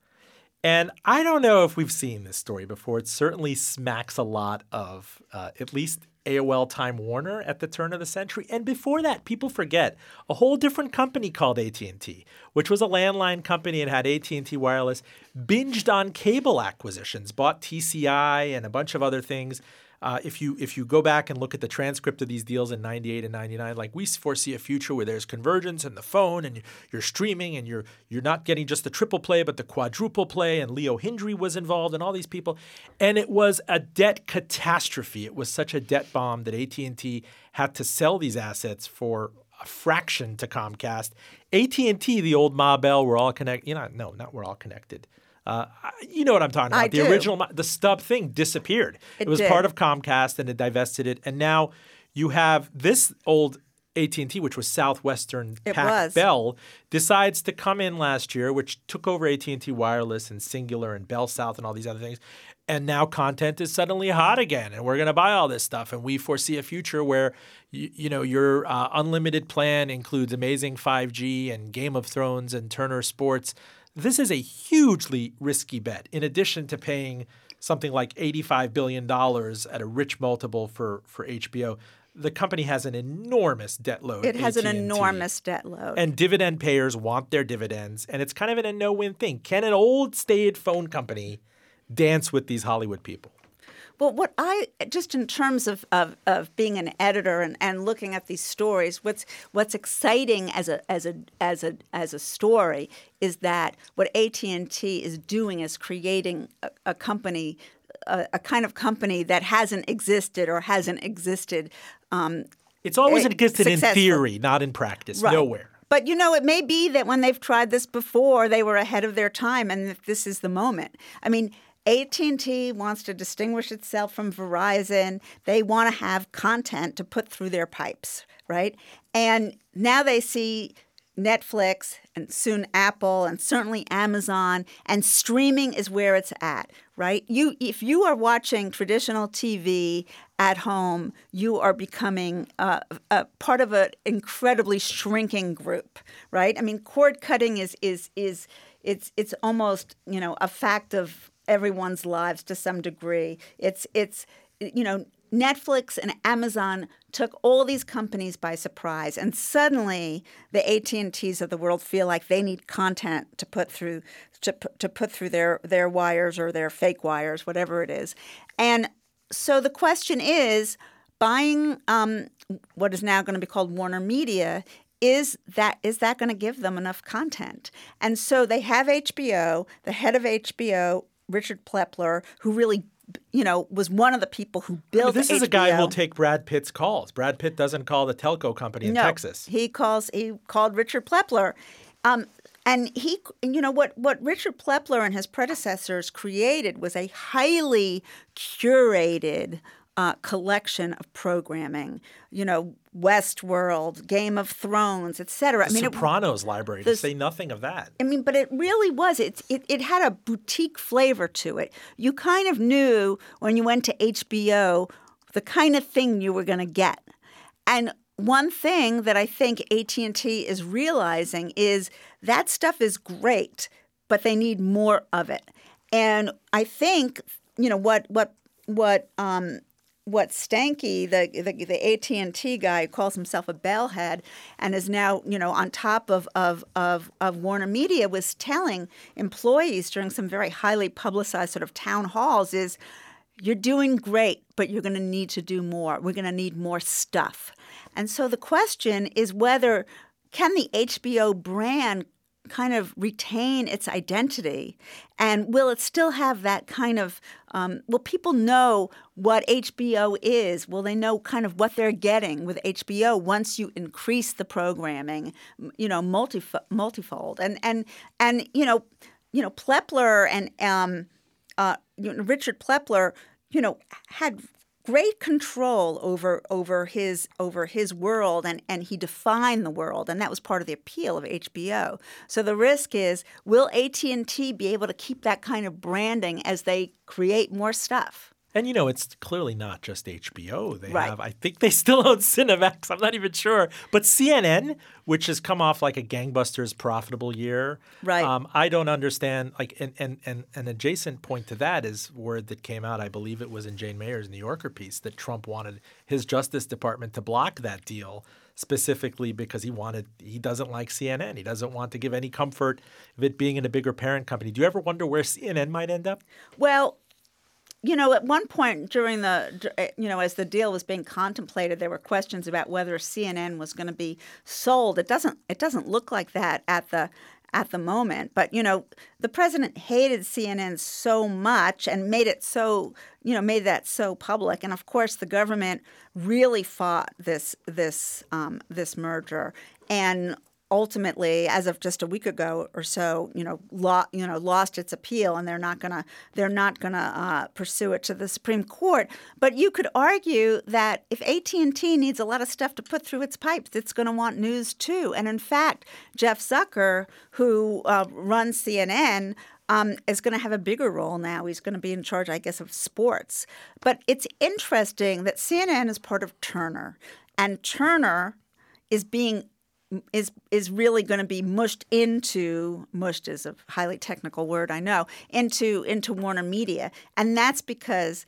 And I don't know if we've seen this story before. It certainly smacks a lot of uh, at least AOL Time Warner at the turn of the century. And before that, people forget a whole different company called AT&T, which was a landline company and had AT&T Wireless, binged on cable acquisitions, bought TCI and a bunch of other things. Uh, if you if you go back and look at the transcript of these deals in 98 and 99 like we foresee a future where there's convergence in the phone and you're streaming and you're you're not getting just the triple play but the quadruple play and Leo Hindery was involved and all these people. And it was a debt catastrophe. It was such a debt bomb that AT&T had to sell these assets for a fraction to Comcast. AT&T the old Ma Bell we're all connected you know no not we're all connected uh, you know what I'm talking about. I the do. original, the stub thing disappeared. It was did. part of Comcast, and it divested it. And now you have this old AT&T, which was Southwestern It Pac was. Bell, decides to come in last year, which took over AT&T Wireless and Cingular and Bell South and all these other things. And now content is suddenly hot again, and we're going to buy all this stuff. And we foresee a future where, you, you know, your uh, unlimited plan includes amazing 5G and Game of Thrones and Turner Sports. This is a hugely risky bet. In addition to paying something like $85 billion at a rich multiple for, for HBO, the company has an enormous debt load. It has an AT&T. enormous debt load. And dividend payers want their dividends, and it's kind of in a no-win thing. Can an old staid phone company dance with these Hollywood people? Well, what I just in terms of, of, of being an editor and, and looking at these stories, what's what's exciting as a as a as a as a story is that what AT and T is doing is creating a, a company, a, a kind of company that hasn't existed or hasn't existed. Um, It's always Eh, existed in theory, not in practice. Right. Nowhere. But you know, it may be that when they've tried this before, they were ahead of their time, and this is the moment. I mean, AT&T wants to distinguish itself from Verizon. They want to have content to put through their pipes, right? And now they see Netflix and soon Apple and certainly Amazon and streaming is where it's at, right? You if you are watching traditional TV at home, you are becoming uh, a part of an incredibly shrinking group, right? I mean, cord cutting is is is it's it's almost you know a fact of everyone's lives to some degree. It's it's you know Netflix and Amazon took all these companies by surprise, and suddenly the AT and T's of the world feel like they need content to put through to, to put through their their wires or their fake wires, whatever it is. And so the question is, buying um, what is now going to be called Warner Media is that is that going to give them enough content? And so they have HBO. The head of HBO, Richard Plepler, who really you know was one of the people who I mean, built. this is a guy who'll take Brad Pitt's calls. Brad Pitt doesn't call the telco company in no, Texas. He calls. He called Richard Plepler, um, And he, you know, what, what Richard Plepler and his predecessors created was a highly curated uh, collection of programming. You know, Westworld, Game of Thrones, etc. I mean, Sopranos it, library to say nothing of that. I mean, but it really was. It, it it had a boutique flavor to it. You kind of knew when you went to HBO the kind of thing you were going to get. And one thing that I think AT&T is realizing is that stuff is great, but they need more of it. And I think you know what what what um, what Stankey, the the, the AT and T guy, calls himself a bellhead and is now you know on top of, of of of Warner Media, was telling employees during some very highly publicized sort of town halls is. You're doing great, but you're going to need to do more. We're going to need more stuff. And so the question is whether can the HBO brand kind of retain its identity? And will it still have that kind of, um, will people know what HBO is? Will they know kind of what they're getting with HBO once you increase the programming, you know, multi, multifold? And, and, and, you know, you know, Plepler and um, uh, Richard Plepler, you know, had great control over over his over his world and and he defined the world and that was part of the appeal of HBO. So the risk is will AT&T be able to keep that kind of branding as they create more stuff? And you know, it's clearly not just HBO. They right. have, I think they still own Cinemax. I'm not even sure. But CNN, which has come off like a gangbusters profitable year. Right. Um, I don't understand. Like, and, and, and an adjacent point to that is word that came out, I believe it was in Jane Mayer's New Yorker piece, that Trump wanted his Justice Department to block that deal specifically because he wanted he doesn't like CNN. He doesn't want to give any comfort of it being in a bigger parent company. Do you ever wonder where CNN might end up? Well, you know, at one point during the, eh, you know, as the deal was being contemplated, there were questions about whether CNN was going to be sold. It doesn't. It doesn't look like that at the at the moment. But you know, the president hated CNN so much and made it so, you know, made that so public. And of course, the government really fought this this um, this merger. And ultimately, as of just a week ago or so, you know, lo- you know, lost its appeal, and they're not gonna they're not gonna uh, pursue it to the Supreme Court. But you could argue that if AT and T needs a lot of stuff to put through its pipes, it's going to want news too. And in fact, Jeff Zucker, who uh, runs CNN. Um, is going to have a bigger role now. He's going to be in charge, I guess, of sports. But it's interesting that CNN is part of Turner, and Turner is being is is really going to be mushed into mushed is a highly technical word I know into into Warner Media. And that's because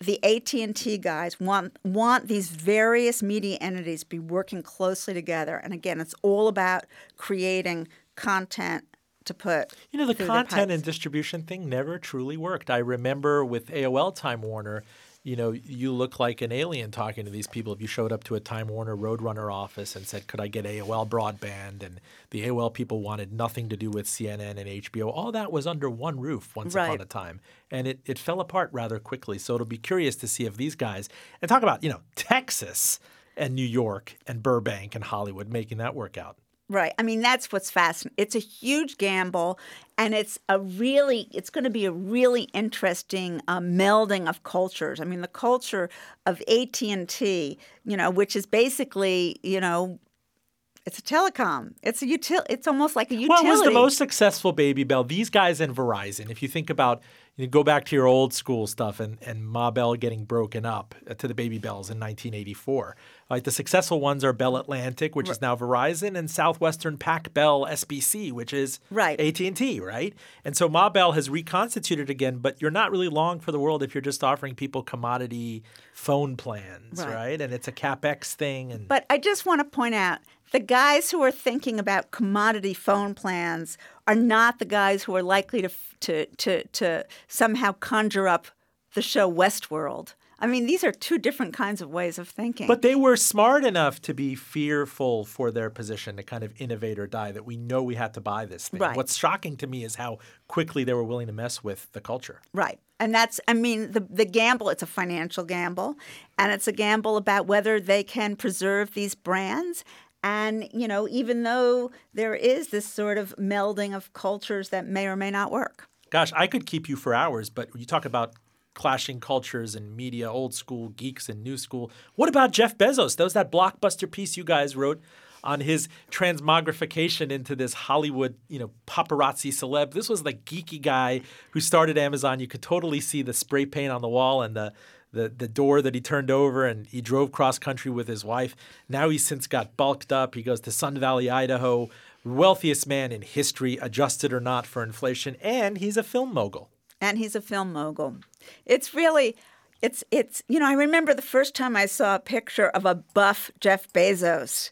the AT&T guys want want these various media entities to be working closely together. And again it's all about creating content to put you know the content and distribution thing never truly worked. I remember with AOL Time Warner you know, you look like an alien talking to these people if you showed up to a Time Warner Roadrunner office and said, Could I get AOL broadband? And the AOL people wanted nothing to do with CNN and HBO. All that was under one roof once right. upon a time. And it, it fell apart rather quickly. So it'll be curious to see if these guys, and talk about, you know, Texas and New York and Burbank and Hollywood making that work out. Right. I mean, that's what's fascinating. It's a huge gamble, and it's a really, it's going to be a really interesting uh, melding of cultures. I mean, the culture of AT and T, you know, which is basically, you know, it's a telecom. It's a util. It's almost like a utility. What was the most successful Baby Bell? These guys and Verizon. If you think about you go back to your old school stuff and, and Ma Bell getting broken up uh, to the Baby Bells in 1984. Like the successful ones are Bell Atlantic, which right. is now Verizon, and Southwestern Pac Bell SBC, which is right. AT&T, right? And so Ma Bell has reconstituted again, but you're not really long for the world if you're just offering people commodity phone plans, right? right? And it's a capex thing. And but I just want to point out the guys who are thinking about commodity phone plans are not the guys who are likely to to to to somehow conjure up the show Westworld. I mean, these are two different kinds of ways of thinking. But they were smart enough to be fearful for their position to kind of innovate or die, that we know we had to buy this thing. Right. What's shocking to me is how quickly they were willing to mess with the culture. Right. And that's, I mean, the, the gamble, it's a financial gamble, and it's a gamble about whether they can preserve these brands And, you know, even though there is this sort of melding of cultures that may or may not work. Gosh, I could keep you for hours, but you talk about clashing cultures and media, old school geeks and new school. What about Jeff Bezos? That was that blockbuster piece you guys wrote on his transmogrification into this Hollywood, you know, paparazzi celeb. This was the geeky guy who started Amazon. You could totally see the spray paint on the wall and the the, the door that he turned over and he drove cross country with his wife. Now he's since got bulked up. He goes to Sun Valley, Idaho, wealthiest man in history, adjusted or not for inflation, and he's a film mogul. And he's a film mogul. It's really it's it's you know, I remember the first time I saw a picture of a buff Jeff Bezos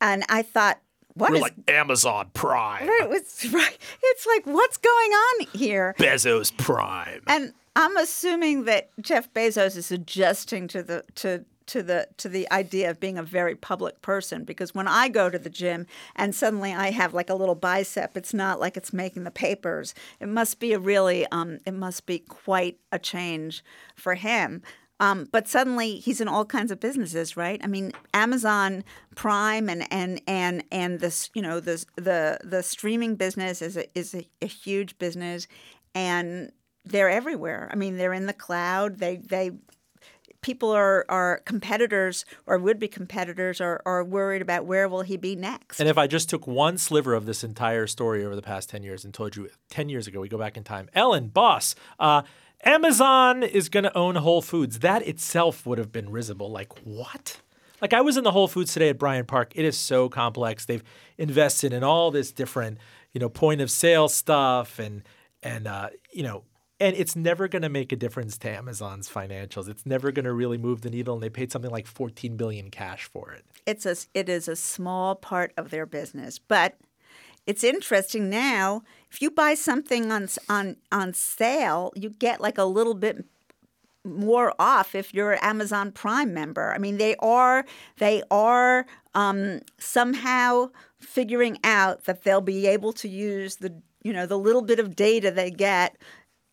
and I thought what We're is like Amazon Prime. right, it's right. It's like what's going on here? Bezos Prime. And I'm assuming that Jeff Bezos is adjusting to the to to the to the idea of being a very public person because when I go to the gym and suddenly I have like a little bicep, it's not like it's making the papers. It must be a really um, it must be quite a change for him. Um, but suddenly he's in all kinds of businesses, right? I mean, Amazon Prime and and and and this, you know, this the the streaming business is a, is a, a huge business, and they're everywhere. I mean, they're in the cloud. They they people are are competitors or would be competitors are, are worried about where will he be next. And if I just took one sliver of this entire story over the past 10 years and told you 10 years ago, we go back in time, Ellen, boss, uh, Amazon is going to own Whole Foods. That itself would have been risible. Like, what? Like, I was in the Whole Foods today at Bryant Park. It is so complex. They've invested in all this different, you know, point of sale stuff and, and, uh, you know, and it's never going to make a difference to Amazon's financials. It's never going to really move the needle, and they paid something like 14 billion cash for it. It's a it is a small part of their business, but it's interesting now. If you buy something on on on sale, you get like a little bit more off if you're an Amazon Prime member. I mean, they are they are um, somehow figuring out that they'll be able to use the you know the little bit of data they get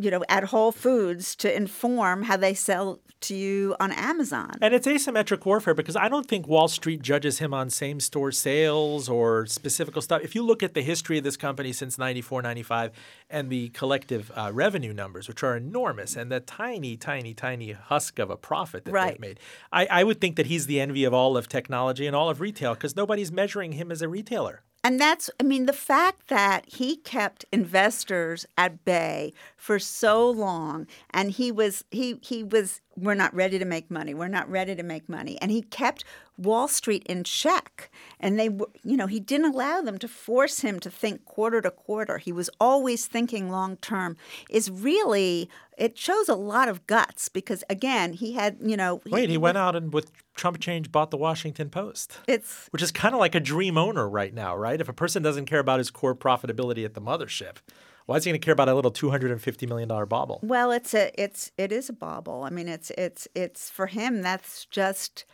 you know, at Whole Foods to inform how they sell to you on Amazon. And it's asymmetric warfare because I don't think Wall Street judges him on same store sales or specific stuff. If you look at the history of this company since 94, 95 and the collective uh, revenue numbers, which are enormous, and the tiny, tiny, tiny husk of a profit that right. they've made, I, I would think that he's the envy of all of technology and all of retail because nobody's measuring him as a retailer. And that's, I mean, the fact that he kept investors at bay for so long, and he was, he, he was, we're not ready to make money. We're not ready to make money. And he kept Wall Street in check. And they, you know, he didn't allow them to force him to think quarter to quarter. He was always thinking long term, is really, it shows a lot of guts because, again, he had, you know. Wait, he, he went out and with Trump change bought the Washington Post. It's which is kind of like a dream owner right now, right? If a person doesn't care about his core profitability at the mothership, why is he going to care about a little two hundred and fifty million dollar bauble? Well, it's a it's it is a bauble. I mean, it's it's it's for him. That's just,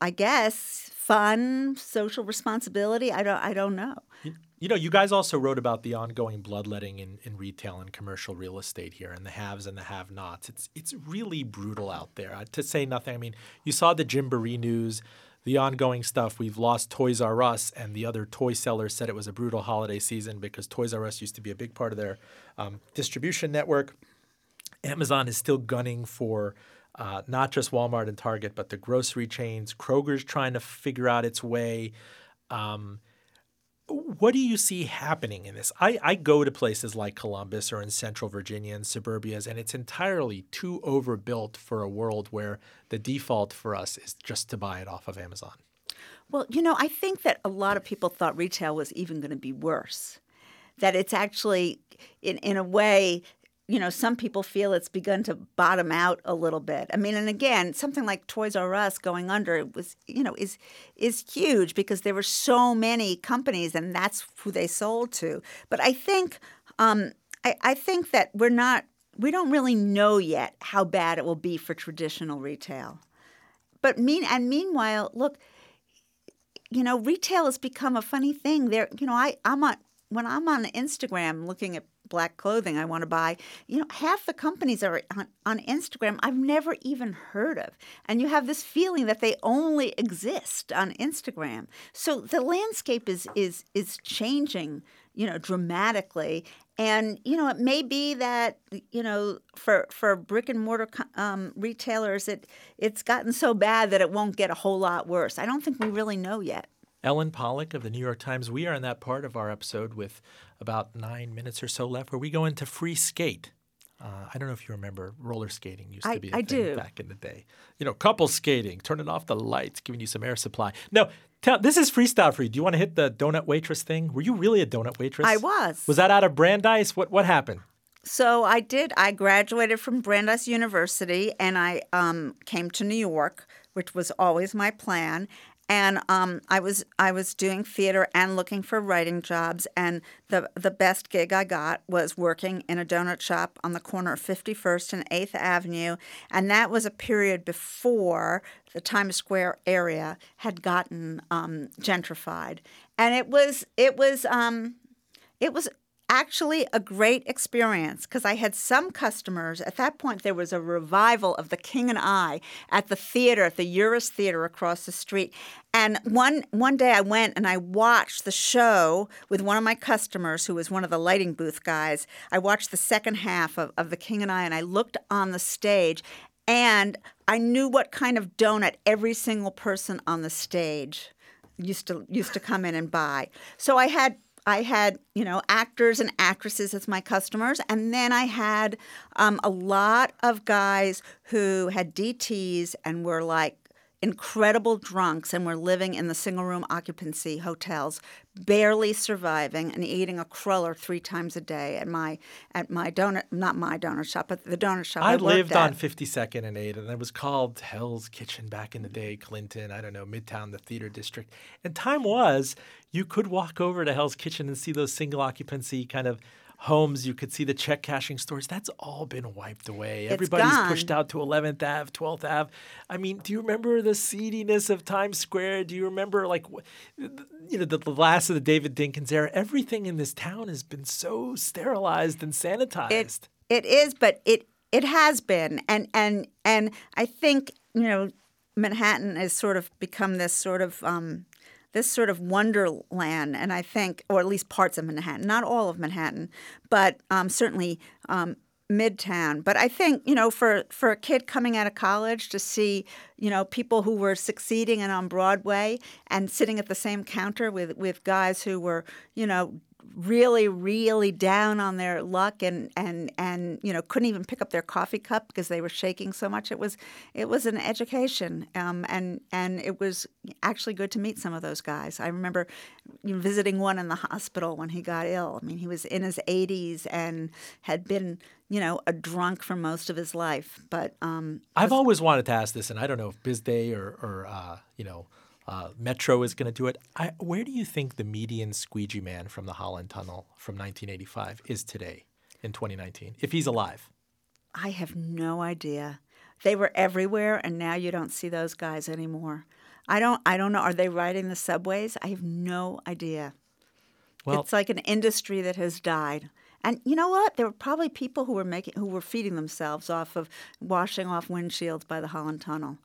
I guess, fun, social responsibility. I don't I don't know. You, you know, you guys also wrote about the ongoing bloodletting in, in retail and commercial real estate here, and the haves and the have-nots. It's it's really brutal out there. Uh, to say nothing, I mean, you saw the Jim Gymboree news, the ongoing stuff. We've lost Toys R Us, and the other toy sellers said it was a brutal holiday season because Toys R Us used to be a big part of their um, distribution network. Amazon is still gunning for uh, not just Walmart and Target, but the grocery chains. Kroger's trying to figure out its way. Um, what do you see happening in this? I, I go to places like Columbus or in central Virginia and suburbias, and it's entirely too overbuilt for a world where the default for us is just to buy it off of Amazon. Well, you know, I think that a lot of people thought retail was even going to be worse. That it's actually, in, in a way, you know, some people feel it's begun to bottom out a little bit. I mean, and again, something like Toys R Us going under was, you know, is is huge because there were so many companies, and that's who they sold to. But I think, um, I, I think that we're not, we don't really know yet how bad it will be for traditional retail. But mean and meanwhile, look, you know, retail has become a funny thing. There, you know, I I'm on when I'm on Instagram looking at black clothing I want to buy. You know, half the companies are on, on Instagram I've never even heard of. And you have this feeling that they only exist on Instagram. So the landscape is is is changing, you know, dramatically. And you know, it may be that you know, for for brick and mortar um, retailers, it it's gotten so bad that it won't get a whole lot worse. I don't think we really know yet. Ellen Pollock of the New York Times. We are in that part of our episode with about nine minutes or so left where we go into free skate. Uh, I don't know if you remember roller skating used I, to be a I thing do. back in the day. You know, couple skating, turning off the lights, giving you some air supply. No, tell, this is freestyle for you. Do you want to hit the donut waitress thing? Were you really a donut waitress? I was. Was that out of Brandeis? What what happened? So I did. I graduated from Brandeis University, and I um, came to New York, which was always my plan. And um, I was I was doing theater and looking for writing jobs. And the the best gig I got was working in a donut shop on the corner of 51st and 8th Avenue, and that was a period before the Times Square area had gotten um, gentrified. And it was it was um, it was actually a great experience because I had some customers. At that point, there was a revival of The King and I at the theater, at the Uris Theater across the street. And one one day I went and I watched the show with one of my customers who was one of the lighting booth guys. I watched the second half of, of The King and I and I looked on the stage and I knew what kind of donut every single person on the stage used to used to come in and buy. So I had I had, you know, actors and actresses as my customers, and then I had um, a lot of guys who had DTS and were like incredible drunks and were living in the single room occupancy hotels, barely surviving and eating a cruller three times a day at my at my donut not my donut shop, but the donut shop I, I lived on at. 52nd and 8, and it was called Hell's Kitchen back in the day, Clinton, I don't know, Midtown, the theater district. And time was you could walk over to Hell's Kitchen and see those single occupancy kind of homes. You could see the check cashing stores. That's all been wiped away. Everybody's gone. pushed out to 11th Ave, 12th Ave. I mean, do you remember the seediness of Times Square? Do you remember, like, you know, the, the last of the David Dinkins era? Everything in this town has been so sterilized and sanitized. It it is, but it it has been, and and and I think you know Manhattan has sort of become this sort of um, this sort of wonderland, and I think, or at least parts of Manhattan, not all of Manhattan, but um, certainly. Um, Midtown, but I think you know, for for a kid coming out of college to see you know people who were succeeding and on Broadway and sitting at the same counter with with guys who were you know really really down on their luck and and and you know couldn't even pick up their coffee cup because they were shaking so much. It was it was an education um, and and it was actually good to meet some of those guys. I remember visiting one in the hospital when he got ill. I mean he was in his 80s and had been you know a drunk for most of his life but um, I've always wanted to ask this, and I don't know if BizDay or, or uh, you know, uh, Metro is going to do it. I, where do you think the median squeegee man from the Holland Tunnel from 1985 is today in 2019, if he's alive? I have no idea. They were everywhere, and now you don't see those guys anymore. I don't. I don't know. Are they riding the subways? I have no idea. Well- it's like an industry that has died. And you know what? There were probably people who were making, who were feeding themselves off of washing off windshields by the Holland Tunnel.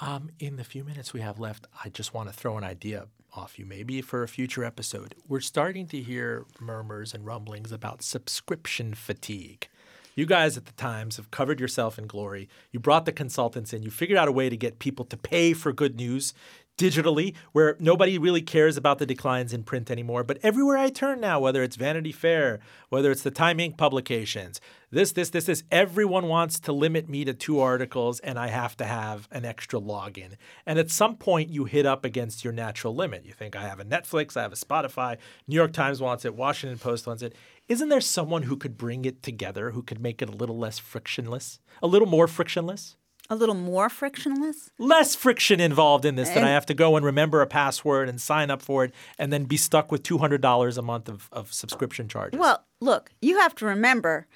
Um, in the few minutes we have left, I just want to throw an idea off you, maybe for a future episode. We're starting to hear murmurs and rumblings about subscription fatigue. You guys at the Times have covered yourself in glory. You brought the consultants in. You figured out a way to get people to pay for good news digitally, where nobody really cares about the declines in print anymore. But everywhere I turn now, whether it's Vanity Fair, whether it's the Time Inc. publications, this, this, this, this, everyone wants to limit me to two articles and I have to have an extra login. And at some point, you hit up against your natural limit. You think, I have a Netflix, I have a Spotify, New York Times wants it, Washington Post wants it. Isn't there someone who could bring it together, who could make it a little less frictionless, a little more frictionless? A little more frictionless. less friction involved in this than I have to go and remember a password and sign up for it and then be stuck with $200 a month of, of subscription charges. Well, look, you have to remember,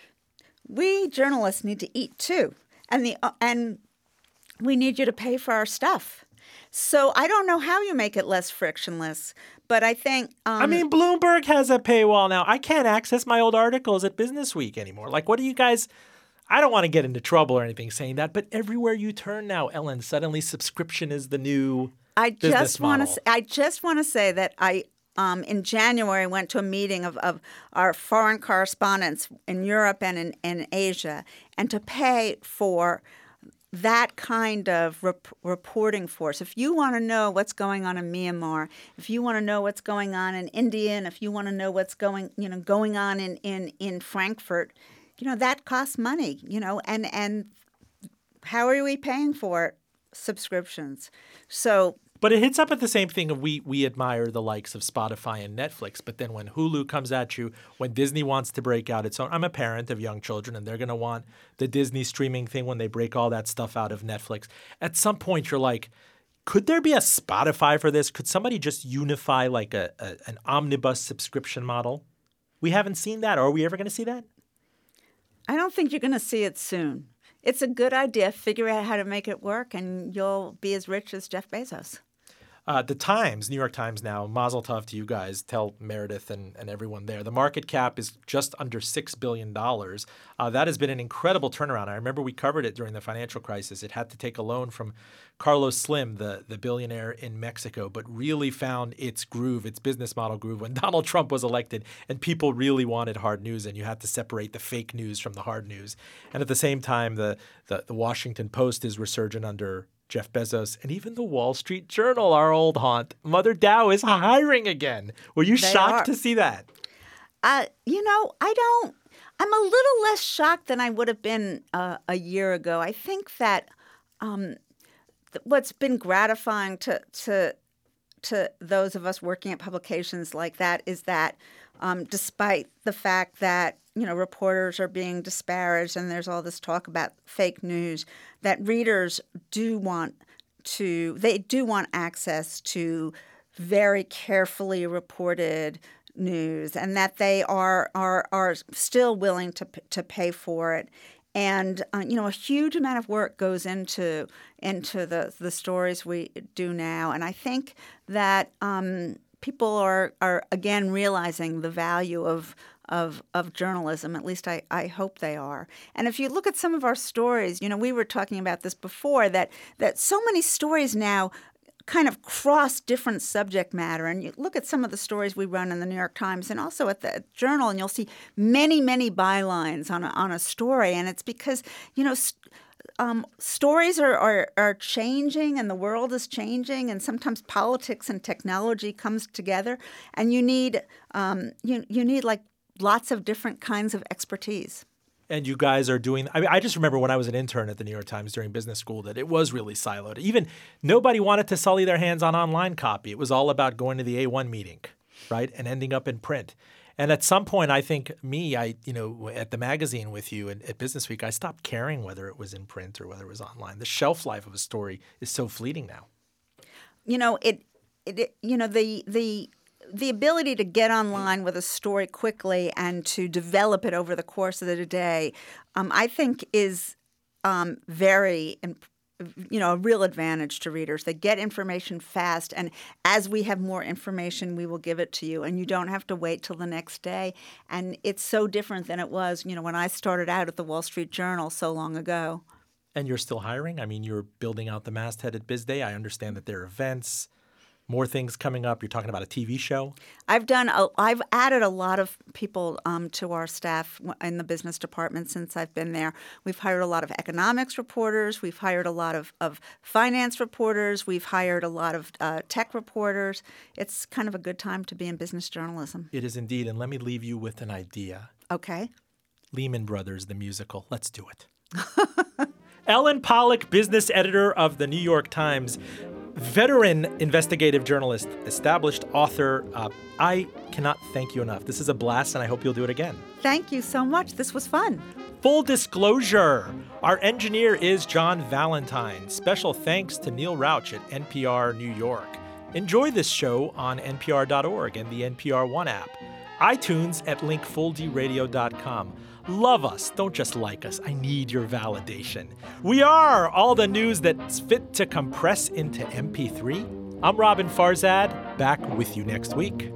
we journalists need to eat too, and the uh, and we need you to pay for our stuff. So I don't know how you make it less frictionless, but I think. Um, I mean, Bloomberg has a paywall now. I can't access my old articles at Business Week anymore. Like, what do you guys? I don't want to get into trouble or anything saying that, but everywhere you turn now, Ellen, suddenly subscription is the new. I just want to. I just want to say that I um, in January went to a meeting of, of our foreign correspondents in Europe and in, in Asia, and to pay for that kind of rep- reporting force. If you want to know what's going on in Myanmar, if you want to know what's going on in India, and if you want to know what's going, you know, going on in, in, in Frankfurt, you know, that costs money, you know, and, and how are we paying for it? Subscriptions. So but it hits up at the same thing we we admire the likes of Spotify and Netflix, but then when Hulu comes at you, when Disney wants to break out its own I'm a parent of young children and they're gonna want the Disney streaming thing when they break all that stuff out of Netflix. At some point you're like, could there be a Spotify for this? Could somebody just unify like a, a an omnibus subscription model? We haven't seen that. Are we ever gonna see that? I don't think you're gonna see it soon. It's a good idea. Figure out how to make it work, and you'll be as rich as Jeff Bezos. Uh, the Times, New York Times now, mazel tov to you guys, tell Meredith and, and everyone there. The market cap is just under $6 billion. Uh, that has been an incredible turnaround. I remember we covered it during the financial crisis. It had to take a loan from Carlos Slim, the, the billionaire in Mexico, but really found its groove, its business model groove when Donald Trump was elected and people really wanted hard news and you had to separate the fake news from the hard news. And at the same time, the, the, the Washington Post is resurgent under Jeff Bezos, and even the Wall Street Journal, our old haunt. Mother Dow is hiring again. Were you They shocked are. to see that? Uh, you know, I don't. I'm a little less shocked than I would have been uh, a year ago. I think that um, th- what's been gratifying to to to those of us working at publications like that is that um, despite the fact that you know reporters are being disparaged and there's all this talk about fake news, that readers do want to they do want access to very carefully reported news and that they are are are still willing to to pay for it. And uh, you know a huge amount of work goes into into the the stories we do now. And i think that um, people are are again realizing the value of of, of journalism. At least I, I hope they are. And if you look at some of our stories, you know, we were talking about this before that that so many stories now kind of cross different subject matter. And you look at some of the stories we run in the New York Times and also at the Journal, and you'll see many, many bylines on a, on a story. And it's because, you know, st- um, stories are, are, are changing and the world is changing and sometimes politics and technology comes together and you need um, you, you need like lots of different kinds of expertise and you guys are doing I mean I just remember when I was an intern at the New York Times during business school that it was really siloed. Even nobody wanted to sully their hands on online copy. It was all about going to the A1 meeting, right? And ending up in print. And at some point I think me, I you know, at the magazine with you and at Business Week, I stopped caring whether it was in print or whether it was online. The shelf life of a story is so fleeting now. you know it, it you know the the the ability to get online with a story quickly and to develop it over the course of the day, um, I think is um, very, imp- you know, a real advantage to readers. They get information fast, and as we have more information, we will give it to you, and you don't have to wait till the next day. And it's so different than it was, you know, when I started out at the Wall Street Journal so long ago. And you're still hiring? I mean, you're building out the masthead at BizDay. I understand that there are events, more things coming up. You're talking about a TV show. I've done. A, I've added a lot of people um, to our staff in the business department since I've been there. We've hired a lot of economics reporters. We've hired a lot of, of finance reporters. We've hired a lot of uh, tech reporters. It's kind of a good time to be in business journalism. It is indeed. And let me leave you with an idea. Okay. Lehman Brothers, the musical. Let's do it. Ellen Pollock, business editor of the New York Times, veteran investigative journalist, established author. Uh, I cannot thank you enough. This is a blast, and I hope you'll do it again. Thank you so much. This was fun. Full disclosure our engineer is John Valentine. Special thanks to Neil Rauch at NPR New York. Enjoy this show on npr.org and the NPR One app, iTunes at linkfulldradio.com. Love us, don't just like us. I need your validation. We are all the news that's fit to compress into MP3. I'm Roben Farzad, back with you next week.